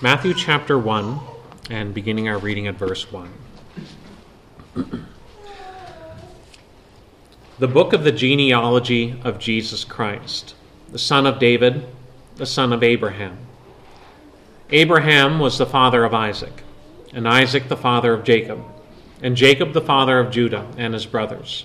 Matthew chapter 1, and beginning our reading at verse 1. the book of the genealogy of Jesus Christ, the son of David, the son of Abraham. Abraham was the father of Isaac, and Isaac the father of Jacob, and Jacob the father of Judah and his brothers,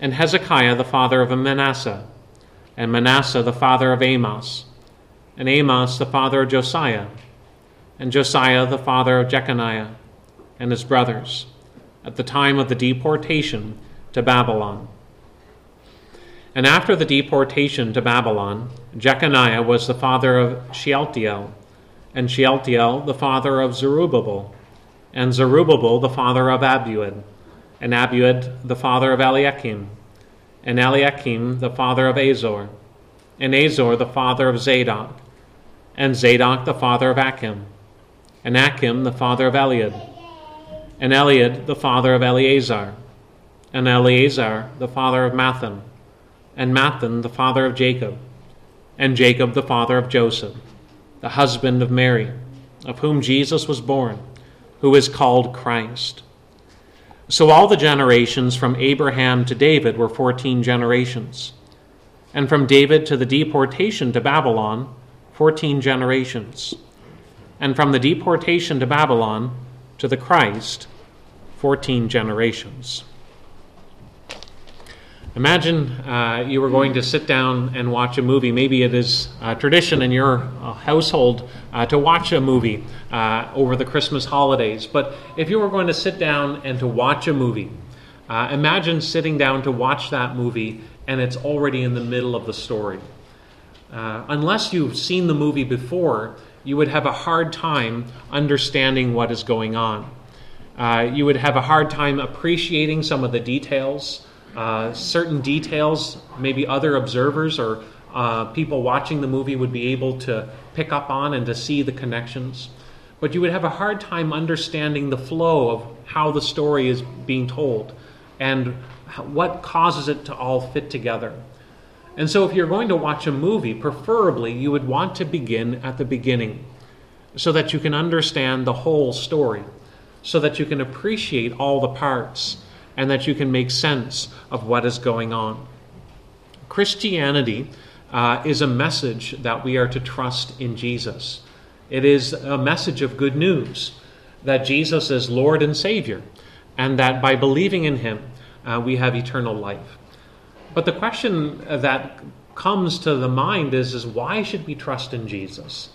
and Hezekiah the father of Manasseh, and Manasseh the father of Amos, and Amos the father of Josiah, and Josiah the father of Jeconiah and his brothers, at the time of the deportation to Babylon. And after the deportation to Babylon, Jeconiah was the father of Shealtiel, and Shealtiel the father of Zerubbabel, and Zerubbabel the father of Abiud, and Abiud the father of Eliakim, and Eliakim the father of Azor, and Azor the father of Zadok, and Zadok the father of Achim, and Achim the father of Eliud, and Eliud the father of Eleazar, and Eleazar the father of Matthan, and Matthan the father of Jacob, and Jacob the father of Joseph, the husband of Mary, of whom Jesus was born, who is called Christ. So all the generations from Abraham to David were 14 generations, and from David to the deportation to Babylon, 14 generations. And from the deportation to Babylon to the Christ, 14 generations. Imagine uh, you were going to sit down and watch a movie. Maybe it is a tradition in your uh, household uh, to watch a movie uh, over the Christmas holidays. But if you were going to sit down and to watch a movie, uh, imagine sitting down to watch that movie and it's already in the middle of the story. Uh, unless you've seen the movie before, you would have a hard time understanding what is going on. You would have a hard time appreciating some of the details. Uh, certain details, maybe other observers or uh, people watching the movie would be able to pick up on and to see the connections. But you would have a hard time understanding the flow of how the story is being told and what causes it to all fit together. And so, if you're going to watch a movie, preferably you would want to begin at the beginning so that you can understand the whole story, so that you can appreciate all the parts, and that you can make sense of what is going on. Christianity uh, is a message that we are to trust in Jesus. It is a message of good news that Jesus is Lord and Savior, and that by believing in Him, uh, we have eternal life. But the question that comes to the mind is, is why should we trust in Jesus?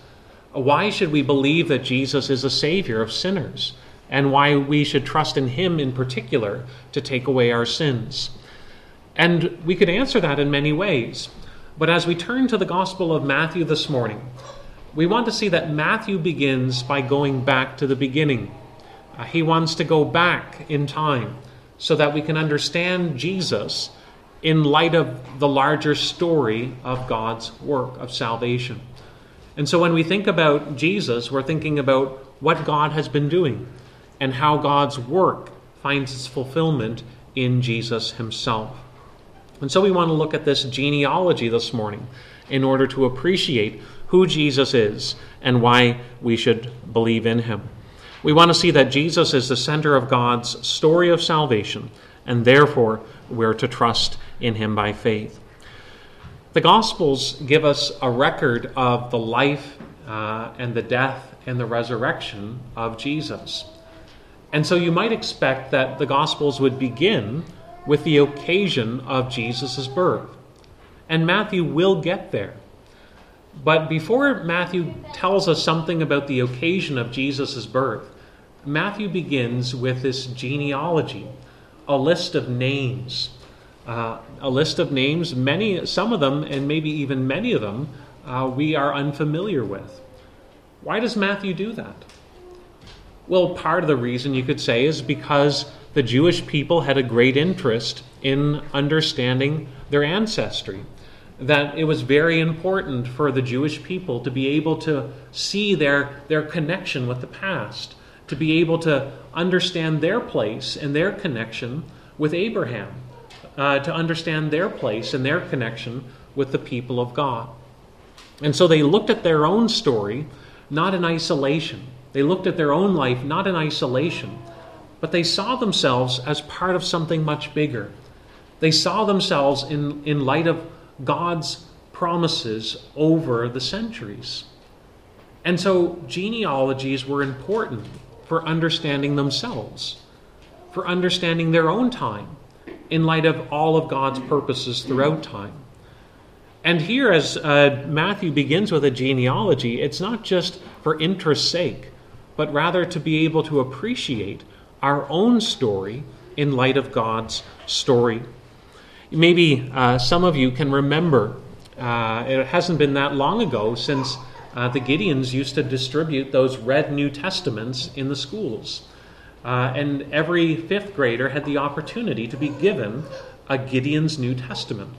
Why should we believe that Jesus is a Savior of sinners? And why we should trust in Him in particular to take away our sins? And we could answer that in many ways. But as we turn to the Gospel of Matthew this morning, we want to see that Matthew begins by going back to the beginning. Uh, he wants to go back in time so that we can understand Jesus in light of the larger story of God's work of salvation. And so when we think about Jesus, we're thinking about what God has been doing and how God's work finds its fulfillment in Jesus himself. And so we want to look at this genealogy this morning in order to appreciate who Jesus is and why we should believe in him. We want to see that Jesus is the center of God's story of salvation and therefore we're to trust in him by faith. The Gospels give us a record of the life uh, and the death and the resurrection of Jesus. And so you might expect that the Gospels would begin with the occasion of Jesus' birth. And Matthew will get there. But before Matthew tells us something about the occasion of Jesus' birth, Matthew begins with this genealogy, a list of names. Uh, a list of names, many, some of them, and maybe even many of them, uh, we are unfamiliar with. Why does Matthew do that? Well, part of the reason you could say is because the Jewish people had a great interest in understanding their ancestry. That it was very important for the Jewish people to be able to see their, their connection with the past, to be able to understand their place and their connection with Abraham, uh, to understand their place and their connection with the people of God. And so they looked at their own story not in isolation. They looked at their own life not in isolation, but they saw themselves as part of something much bigger. They saw themselves in, in light of God's promises over the centuries. And so genealogies were important for understanding themselves, for understanding their own time, in light of all of God's purposes throughout time. And here, as uh, Matthew begins with a genealogy, it's not just for interest's sake, but rather to be able to appreciate our own story in light of God's story. Maybe uh, some of you can remember, uh, it hasn't been that long ago since uh, the Gideons used to distribute those red New Testaments in the schools. Uh, and every fifth grader had the opportunity to be given a Gideon's New Testament.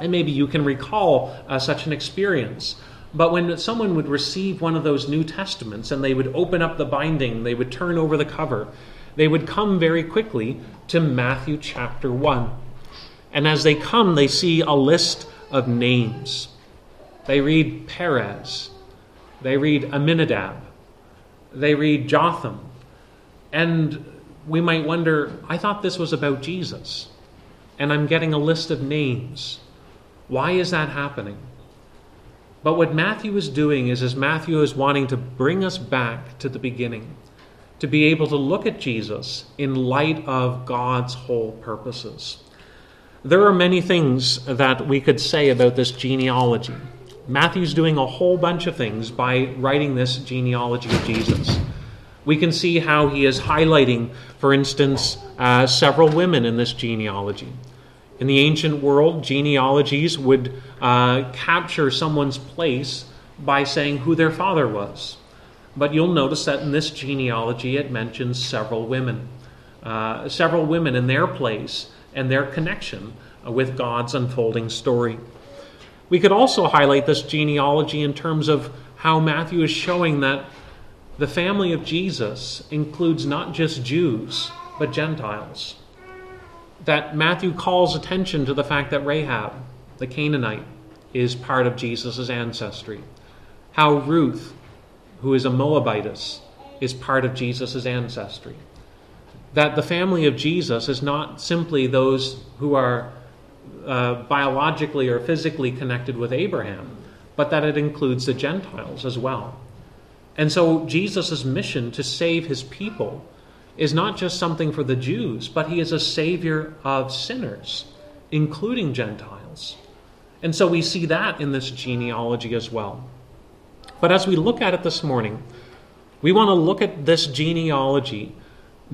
And maybe you can recall uh, such an experience. But when someone would receive one of those New Testaments and they would open up the binding, they would turn over the cover, they would come very quickly to Matthew chapter 1. And as they come, they see a list of names. They read Perez, they read Amminadab, they read Jotham. And we might wonder, I thought this was about Jesus. And I'm getting a list of names. Why is that happening? But what Matthew is doing is, is Matthew is wanting to bring us back to the beginning, to be able to look at Jesus in light of God's whole purposes. There are many things that we could say about this genealogy. Matthew's doing a whole bunch of things by writing this genealogy of Jesus. We can see how he is highlighting, for instance, uh, several women in this genealogy. In the ancient world, genealogies would uh, capture someone's place by saying who their father was. But you'll notice that in this genealogy, it mentions several women. Uh, several women in their place and their connection with God's unfolding story. We could also highlight this genealogy in terms of how Matthew is showing that the family of Jesus includes not just Jews, but Gentiles that Matthew calls attention to the fact that Rahab, the Canaanite, is part of Jesus' ancestry. How Ruth, who is a Moabitess, is part of Jesus' ancestry. That the family of Jesus is not simply those who are uh, biologically or physically connected with Abraham, but that it includes the Gentiles as well. And so Jesus' mission to save his people is not just something for the Jews, but he is a savior of sinners, including Gentiles. And so we see that in this genealogy as well. But as we look at it this morning, we want to look at this genealogy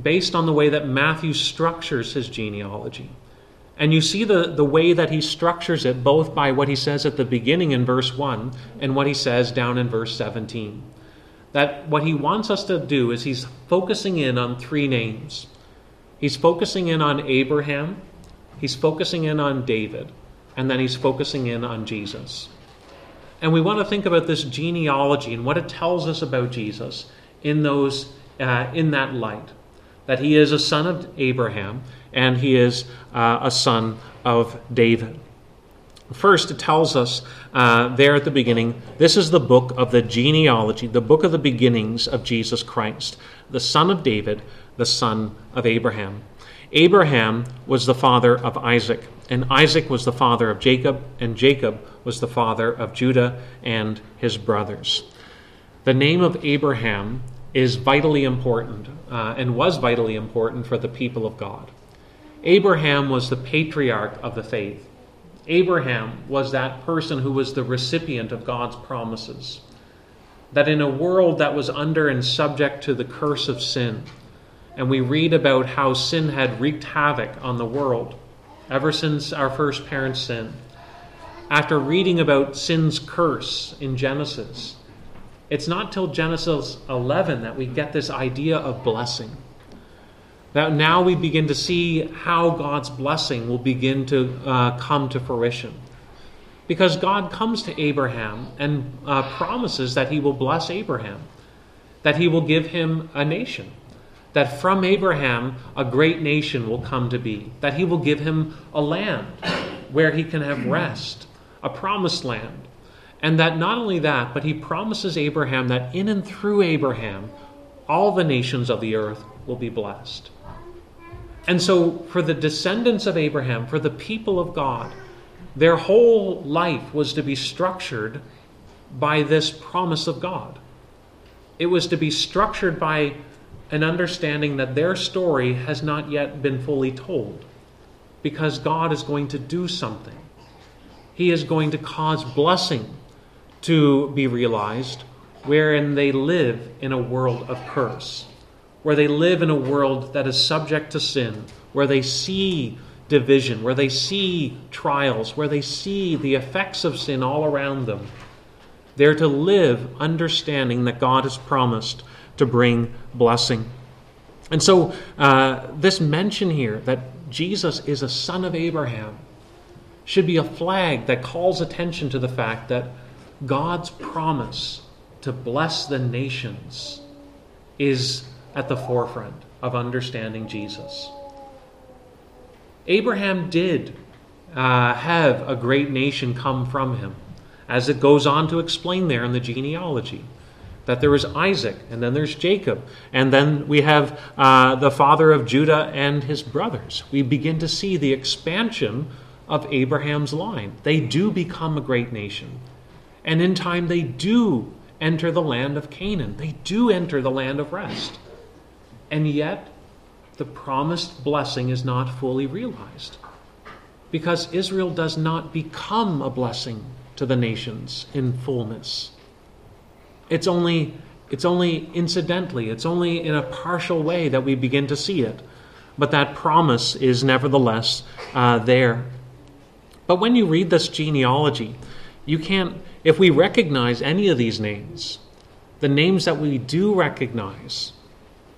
based on the way that Matthew structures his genealogy. And you see the, the way that he structures it both by what he says at the beginning in verse 1 and what he says down in verse 17 that what he wants us to do is he's focusing in on three names. He's focusing in on Abraham, he's focusing in on David, and then he's focusing in on Jesus. And we want to think about this genealogy and what it tells us about Jesus in those uh, in that light. That he is a son of Abraham and he is uh, a son of David. First, it tells us uh, there at the beginning this is the book of the genealogy, the book of the beginnings of Jesus Christ, the son of David, the son of Abraham. Abraham was the father of Isaac, and Isaac was the father of Jacob, and Jacob was the father of Judah and his brothers. The name of Abraham is vitally important uh, and was vitally important for the people of God. Abraham was the patriarch of the faith. Abraham was that person who was the recipient of God's promises. That in a world that was under and subject to the curse of sin, and we read about how sin had wreaked havoc on the world ever since our first parents sinned. After reading about sin's curse in Genesis, it's not till Genesis 11 that we get this idea of blessing. That now we begin to see how God's blessing will begin to uh, come to fruition. Because God comes to Abraham and uh, promises that he will bless Abraham, that he will give him a nation that from Abraham a great nation will come to be, that he will give him a land where he can have rest, a promised land. And that not only that, but he promises Abraham that in and through Abraham, all the nations of the earth will be blessed. And so, for the descendants of Abraham, for the people of God, their whole life was to be structured by this promise of God. It was to be structured by an understanding that their story has not yet been fully told because God is going to do something. He is going to cause blessing to be realized wherein they live in a world of curse, where they live in a world that is subject to sin, where they see division, where they see trials, where they see the effects of sin all around them. They're to live understanding that God has promised to bring blessing. And so, uh, this mention here that Jesus is a son of Abraham should be a flag that calls attention to the fact that God's promise to bless the nations is at the forefront of understanding Jesus. Abraham did uh, have a great nation come from him, as it goes on to explain there in the genealogy that there was Isaac, and then there's Jacob, and then we have uh, the father of Judah and his brothers. We begin to see the expansion of Abraham's line. They do become a great nation. And in time, they do enter the land of Canaan, they do enter the land of rest. And yet, the promised blessing is not fully realized because Israel does not become a blessing to the nations in fullness. It's only, it's only incidentally, it's only in a partial way that we begin to see it. But that promise is nevertheless uh, there. But when you read this genealogy, you can't, if we recognize any of these names, the names that we do recognize,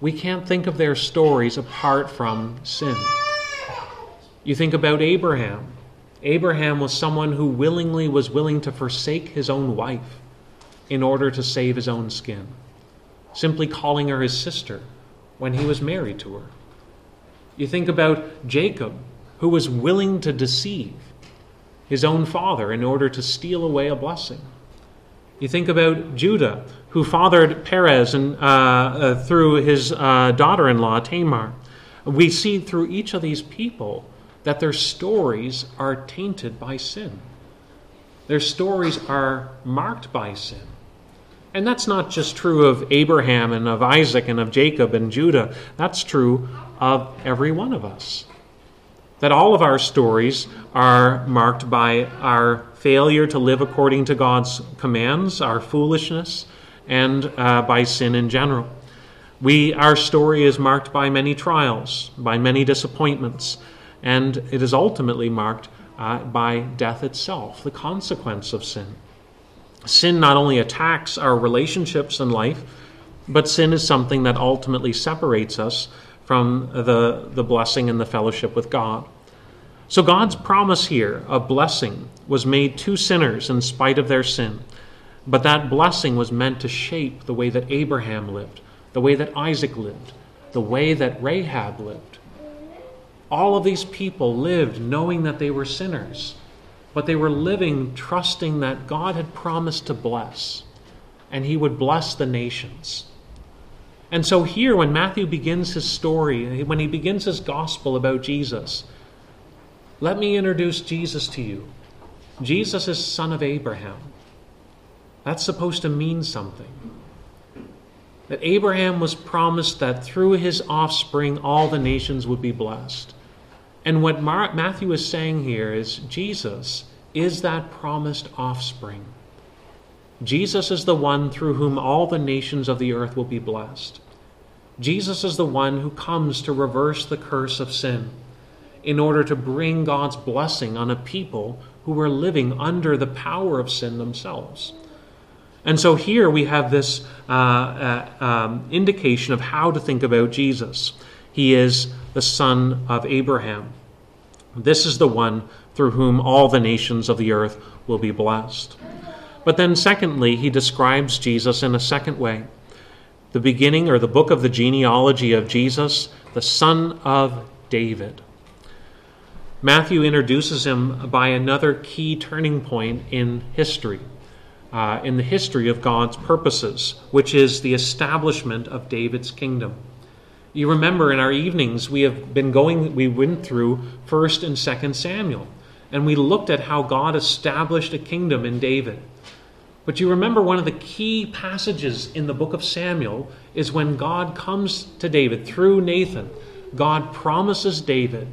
we can't think of their stories apart from sin. You think about Abraham. Abraham was someone who willingly was willing to forsake his own wife in order to save his own skin, simply calling her his sister when he was married to her. You think about Jacob, who was willing to deceive his own father in order to steal away a blessing. You think about Judah, who fathered Perez and, uh, uh, through his uh, daughter in law, Tamar. We see through each of these people that their stories are tainted by sin. Their stories are marked by sin. And that's not just true of Abraham and of Isaac and of Jacob and Judah. That's true of every one of us. That all of our stories are marked by our failure to live according to God's commands, our foolishness, and uh, by sin in general. We, our story is marked by many trials, by many disappointments, and it is ultimately marked uh, by death itself, the consequence of sin. Sin not only attacks our relationships in life, but sin is something that ultimately separates us from the, the blessing and the fellowship with God. So God's promise here of blessing was made to sinners in spite of their sin. But that blessing was meant to shape the way that Abraham lived, the way that Isaac lived, the way that Rahab lived. All of these people lived knowing that they were sinners but they were living trusting that God had promised to bless, and He would bless the nations. And so, here, when Matthew begins his story, when he begins his gospel about Jesus, let me introduce Jesus to you. Jesus is son of Abraham. That's supposed to mean something. That Abraham was promised that through his offspring all the nations would be blessed. And what Mar- Matthew is saying here is Jesus is that promised offspring. Jesus is the one through whom all the nations of the earth will be blessed. Jesus is the one who comes to reverse the curse of sin in order to bring God's blessing on a people who were living under the power of sin themselves. And so here we have this uh, uh, um, indication of how to think about Jesus. He is the son of Abraham. This is the one through whom all the nations of the earth will be blessed. But then, secondly, he describes Jesus in a second way. The beginning or the book of the genealogy of Jesus, the son of David. Matthew introduces him by another key turning point in history, uh, in the history of God's purposes, which is the establishment of David's kingdom. You remember in our evenings we have been going we went through 1st and 2nd Samuel and we looked at how God established a kingdom in David. But you remember one of the key passages in the book of Samuel is when God comes to David through Nathan. God promises David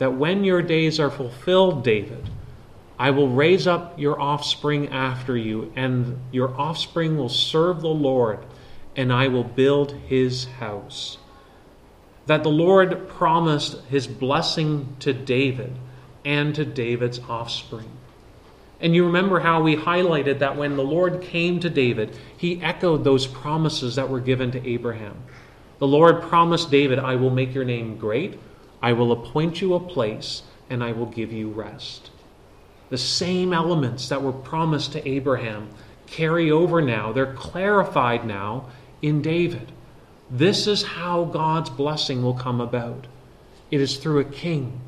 that when your days are fulfilled, David, I will raise up your offspring after you, and your offspring will serve the Lord, and I will build his house. That the Lord promised his blessing to David and to David's offspring. And you remember how we highlighted that when the Lord came to David, he echoed those promises that were given to Abraham. The Lord promised David, I will make your name great, I will appoint you a place, and I will give you rest. The same elements that were promised to Abraham carry over now. They're clarified now in David. This is how God's blessing will come about it is through a king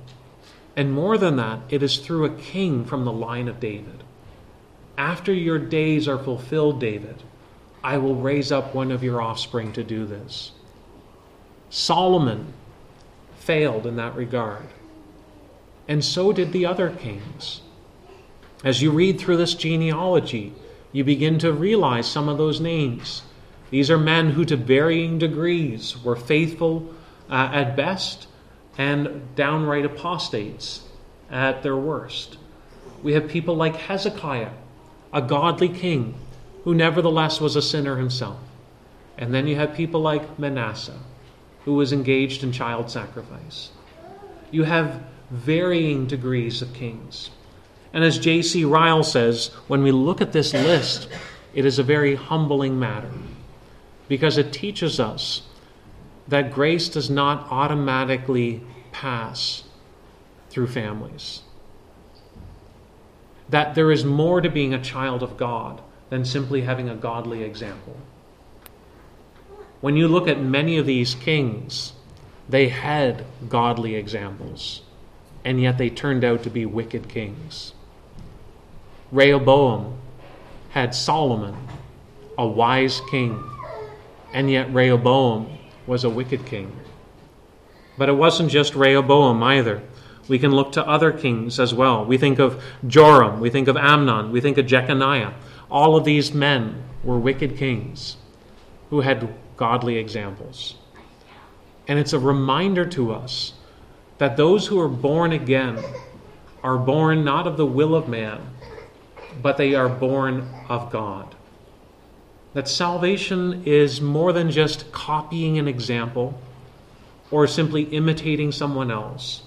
and more than that, it is through a king from the line of David. After your days are fulfilled, David, I will raise up one of your offspring to do this. Solomon failed in that regard. And so did the other kings. As you read through this genealogy, you begin to realize some of those names. These are men who, to varying degrees, were faithful uh, at best and downright apostates at their worst. We have people like Hezekiah, a godly king who nevertheless was a sinner himself. And then you have people like Manasseh, who was engaged in child sacrifice. You have varying degrees of kings. And as J.C. Ryle says, when we look at this list, it is a very humbling matter because it teaches us that grace does not automatically pass through families. That there is more to being a child of God than simply having a godly example. When you look at many of these kings, they had godly examples, and yet they turned out to be wicked kings. Rehoboam had Solomon, a wise king, and yet Rehoboam was a wicked king. But it wasn't just Rehoboam either. We can look to other kings as well. We think of Joram, we think of Amon, we think of Jeconiah. All of these men were wicked kings who had godly examples. And it's a reminder to us that those who are born again are born not of the will of man, but they are born of God. That salvation is more than just copying an example or simply imitating someone else.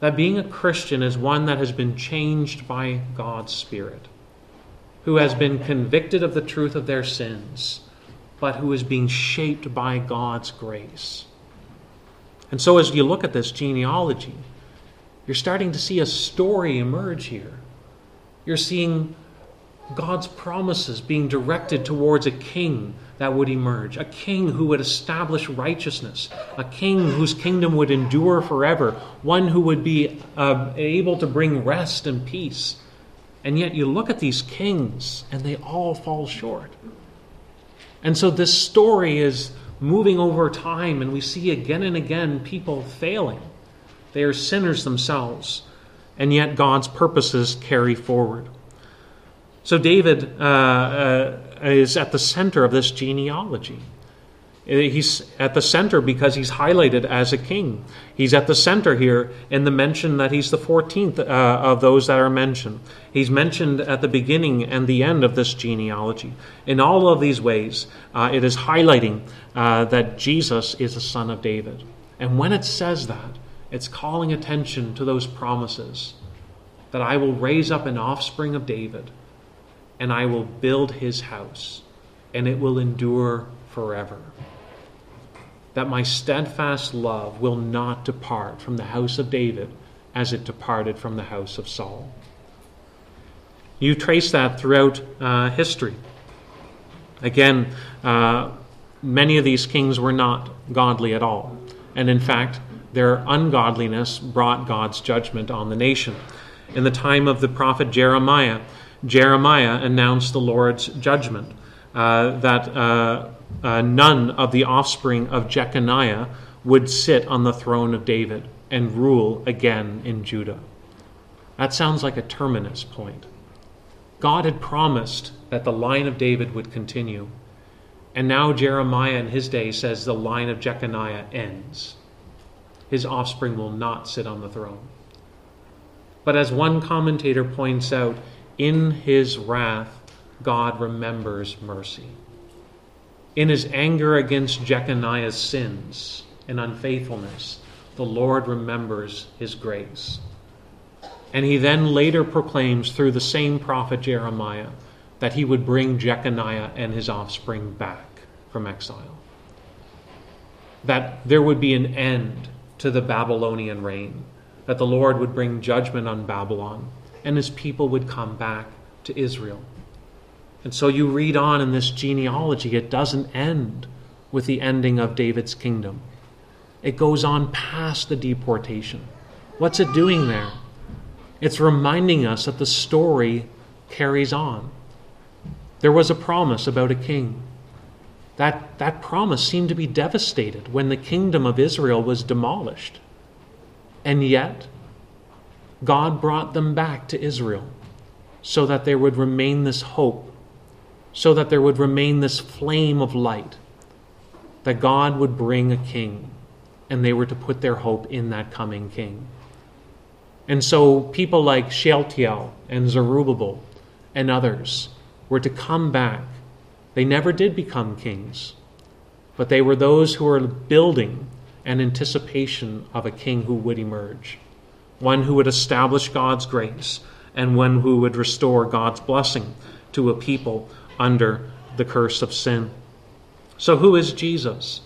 That being a Christian is one that has been changed by God's Spirit, who has been convicted of the truth of their sins, but who is being shaped by God's grace. And so, as you look at this genealogy, you're starting to see a story emerge here. You're seeing God's promises being directed towards a king that would emerge, a king who would establish righteousness, a king whose kingdom would endure forever, one who would be uh, able to bring rest and peace. And yet you look at these kings and they all fall short. And so this story is moving over time, and we see again and again people failing. They are sinners themselves, and yet God's purposes carry forward. So David uh, uh, is at the center of this genealogy. He's at the center because he's highlighted as a king. He's at the center here in the mention that he's the 14th uh, of those that are mentioned. He's mentioned at the beginning and the end of this genealogy. In all of these ways, uh, it is highlighting uh, that Jesus is a son of David. And when it says that, it's calling attention to those promises that I will raise up an offspring of David and I will build his house and it will endure forever that my steadfast love will not depart from the house of David as it departed from the house of Saul. You trace that throughout uh, history. Again, uh, many of these kings were not godly at all. And in fact, their ungodliness brought God's judgment on the nation. In the time of the prophet Jeremiah, Jeremiah announced the Lord's judgment uh, that uh, uh, none of the offspring of Jeconiah would sit on the throne of David and rule again in Judah. That sounds like a terminus point. God had promised that the line of David would continue. And now Jeremiah in his day says the line of Jeconiah ends. His offspring will not sit on the throne. But as one commentator points out, in his wrath, God remembers mercy in his anger against Jeconiah's sins and unfaithfulness, the Lord remembers his grace. And he then later proclaims through the same prophet Jeremiah that he would bring Jeconiah and his offspring back from exile. That there would be an end to the Babylonian reign, that the Lord would bring judgment on Babylon, and his people would come back to Israel. And so you read on in this genealogy, it doesn't end with the ending of David's kingdom. It goes on past the deportation. What's it doing there? It's reminding us that the story carries on. There was a promise about a king. That, that promise seemed to be devastated when the kingdom of Israel was demolished. And yet, God brought them back to Israel so that there would remain this hope so that there would remain this flame of light, that God would bring a king, and they were to put their hope in that coming king. And so people like Shealtiel and Zerubbabel and others were to come back. They never did become kings, but they were those who were building an anticipation of a king who would emerge, one who would establish God's grace, and one who would restore God's blessing to a people under the curse of sin. So, who is Jesus?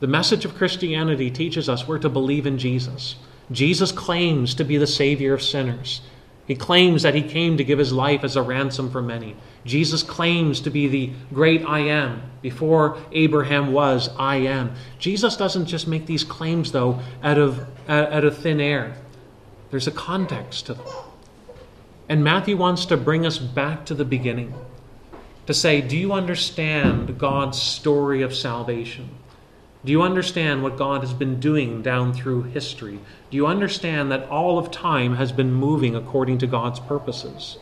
The message of Christianity teaches us we're to believe in Jesus. Jesus claims to be the Savior of sinners. He claims that He came to give His life as a ransom for many. Jesus claims to be the great I am. Before Abraham was, I am. Jesus doesn't just make these claims, though, out of, out of thin air. There's a context to them. And Matthew wants to bring us back to the beginning to say, Do you understand God's story of salvation? Do you understand what God has been doing down through history? Do you understand that all of time has been moving according to God's purposes?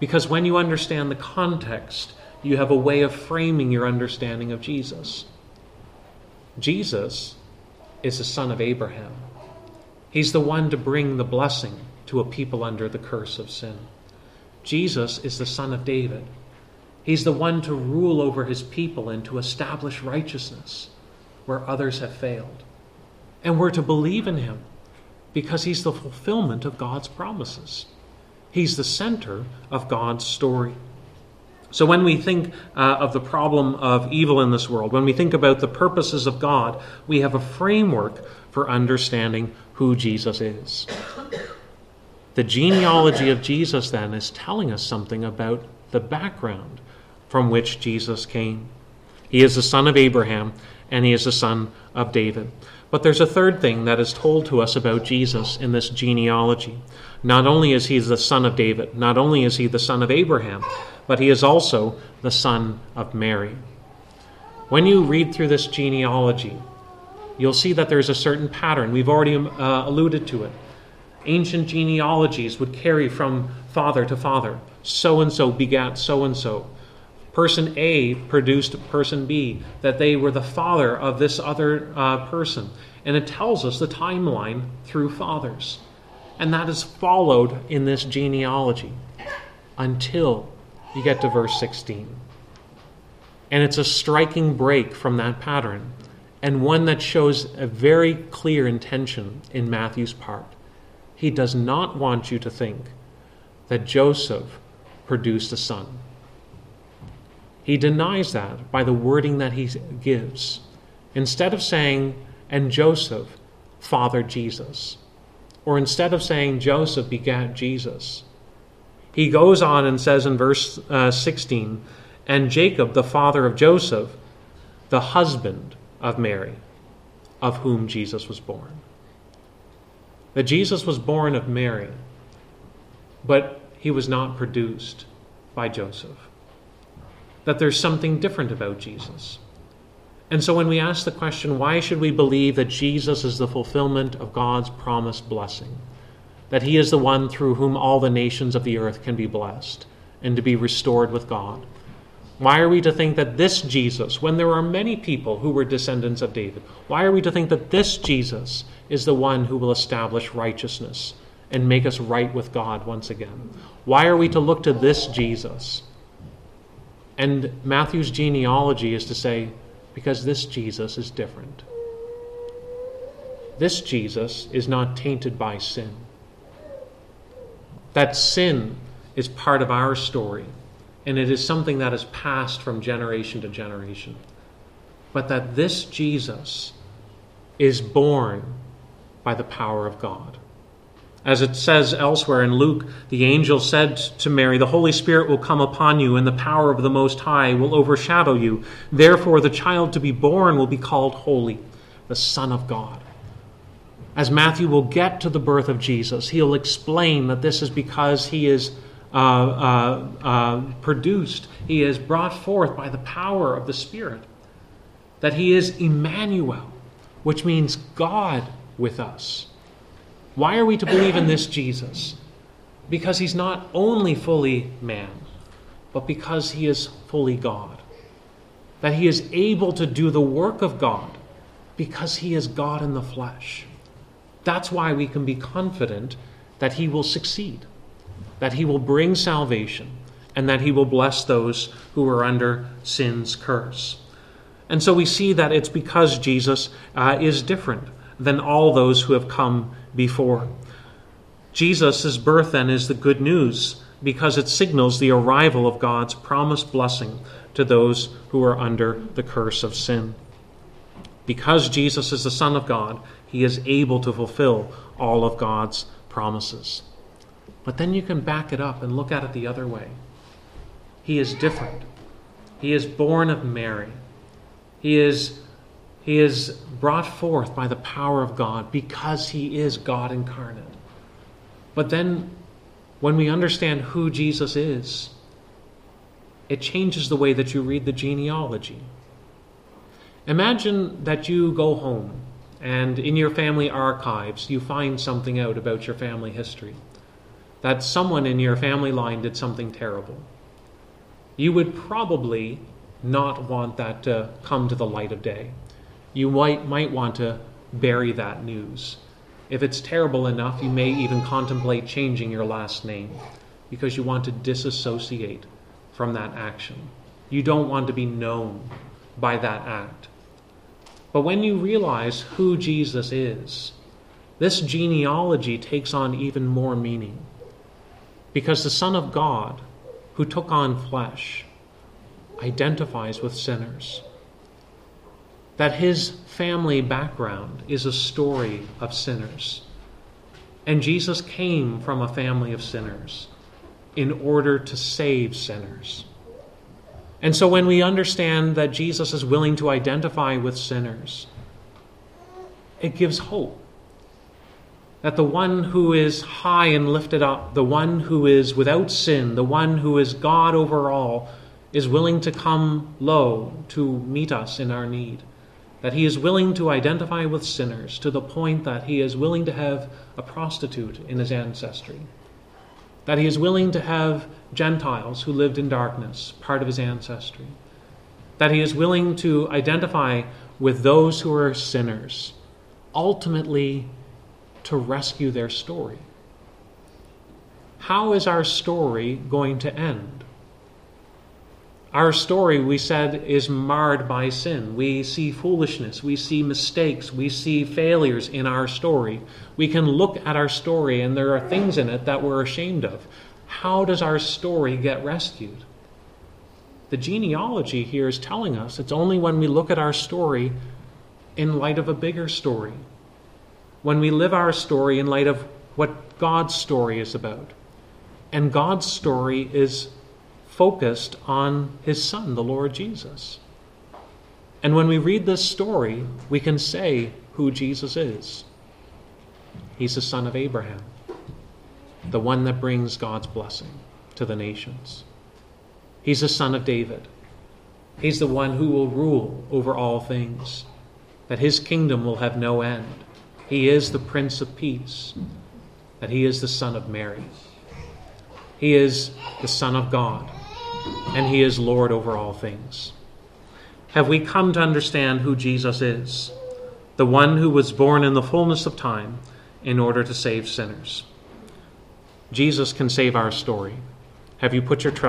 Because when you understand the context, you have a way of framing your understanding of Jesus. Jesus is the son of Abraham. He's the one to bring the blessing to a people under the curse of sin. Jesus is the son of David. He's the one to rule over his people and to establish righteousness where others have failed. And we're to believe in him because he's the fulfillment of God's promises. He's the center of God's story. So, when we think uh, of the problem of evil in this world, when we think about the purposes of God, we have a framework for understanding who Jesus is. The genealogy of Jesus, then, is telling us something about the background from which Jesus came. He is the son of Abraham and he is the son of David. But there's a third thing that is told to us about Jesus in this genealogy. Not only is he the son of David, not only is he the son of Abraham, but he is also the son of Mary. When you read through this genealogy, you'll see that there's a certain pattern. We've already uh, alluded to it. Ancient genealogies would carry from father to father. So and so begat so and so. Person A produced person B, that they were the father of this other uh, person. And it tells us the timeline through fathers. And that is followed in this genealogy until you get to verse 16. And it's a striking break from that pattern, and one that shows a very clear intention in Matthew's part. He does not want you to think that Joseph produced a son. He denies that by the wording that he gives. Instead of saying, and Joseph fathered Jesus, or instead of saying Joseph begat Jesus, he goes on and says in verse uh, 16, and Jacob, the father of Joseph, the husband of Mary, of whom Jesus was born. That Jesus was born of Mary, but he was not produced by Joseph. That there's something different about Jesus. And so when we ask the question, why should we believe that Jesus is the fulfillment of God's promised blessing? That he is the one through whom all the nations of the earth can be blessed and to be restored with God? Why are we to think that this Jesus, when there are many people who were descendants of David, why are we to think that this Jesus is the one who will establish righteousness and make us right with God once again? Why are we to look to this Jesus? And Matthew's genealogy is to say, because this Jesus is different. This Jesus is not tainted by sin. That sin is part of our story and it is something that is passed from generation to generation. But that this Jesus is born by the power of God. As it says elsewhere in Luke, the angel said to Mary, The Holy Spirit will come upon you, and the power of the Most High will overshadow you. Therefore, the child to be born will be called Holy, the Son of God. As Matthew will get to the birth of Jesus, he'll explain that this is because he is uh, uh, uh, produced, he is brought forth by the power of the Spirit. That he is Emmanuel, which means God with us. Why are we to believe in this Jesus? Because he's not only fully man, but because he is fully God. That he is able to do the work of God because he is God in the flesh. That's why we can be confident that he will succeed that he will bring salvation and that he will bless those who are under sin's curse. And so we see that it's because Jesus uh, is different than all those who have come before. Jesus' birth then is the good news because it signals the arrival of God's promised blessing to those who are under the curse of sin. Because Jesus is the Son of God, he is able to fulfill all of God's promises. But then you can back it up and look at it the other way. He is different. He is born of Mary. He is, he is brought forth by the power of God because he is God incarnate. But then, when we understand who Jesus is, it changes the way that you read the genealogy. Imagine that you go home and in your family archives you find something out about your family history that someone in your family line did something terrible, you would probably not want that to come to the light of day. You might, might want to bury that news. If it's terrible enough, you may even contemplate changing your last name because you want to disassociate from that action. You don't want to be known by that act. But when you realize who Jesus is, this genealogy takes on even more meaning. Because the Son of God, who took on flesh, identifies with sinners. That his family background is a story of sinners. And Jesus came from a family of sinners in order to save sinners. And so when we understand that Jesus is willing to identify with sinners, it gives hope that the one who is high and lifted up, the one who is without sin, the one who is God over all, is willing to come low to meet us in our need, that he is willing to identify with sinners to the point that he is willing to have a prostitute in his ancestry, that he is willing to have Gentiles who lived in darkness part of his ancestry, that he is willing to identify with those who are sinners, ultimately to rescue their story. How is our story going to end? Our story, we said, is marred by sin. We see foolishness, we see mistakes, we see failures in our story. We can look at our story and there are things in it that we're ashamed of. How does our story get rescued? The genealogy here is telling us it's only when we look at our story in light of a bigger story, when we live our story in light of what God's story is about. And God's story is focused on his son, the Lord Jesus. And when we read this story, we can say who Jesus is. He's the son of Abraham, the one that brings God's blessing to the nations. He's the son of David. He's the one who will rule over all things, that his kingdom will have no end. He is the Prince of Peace, that he is the son of Mary. He is the Son of God and he is Lord over all things. Have we come to understand who Jesus is? The one who was born in the fullness of time in order to save sinners. Jesus can save our story. Have you put your trust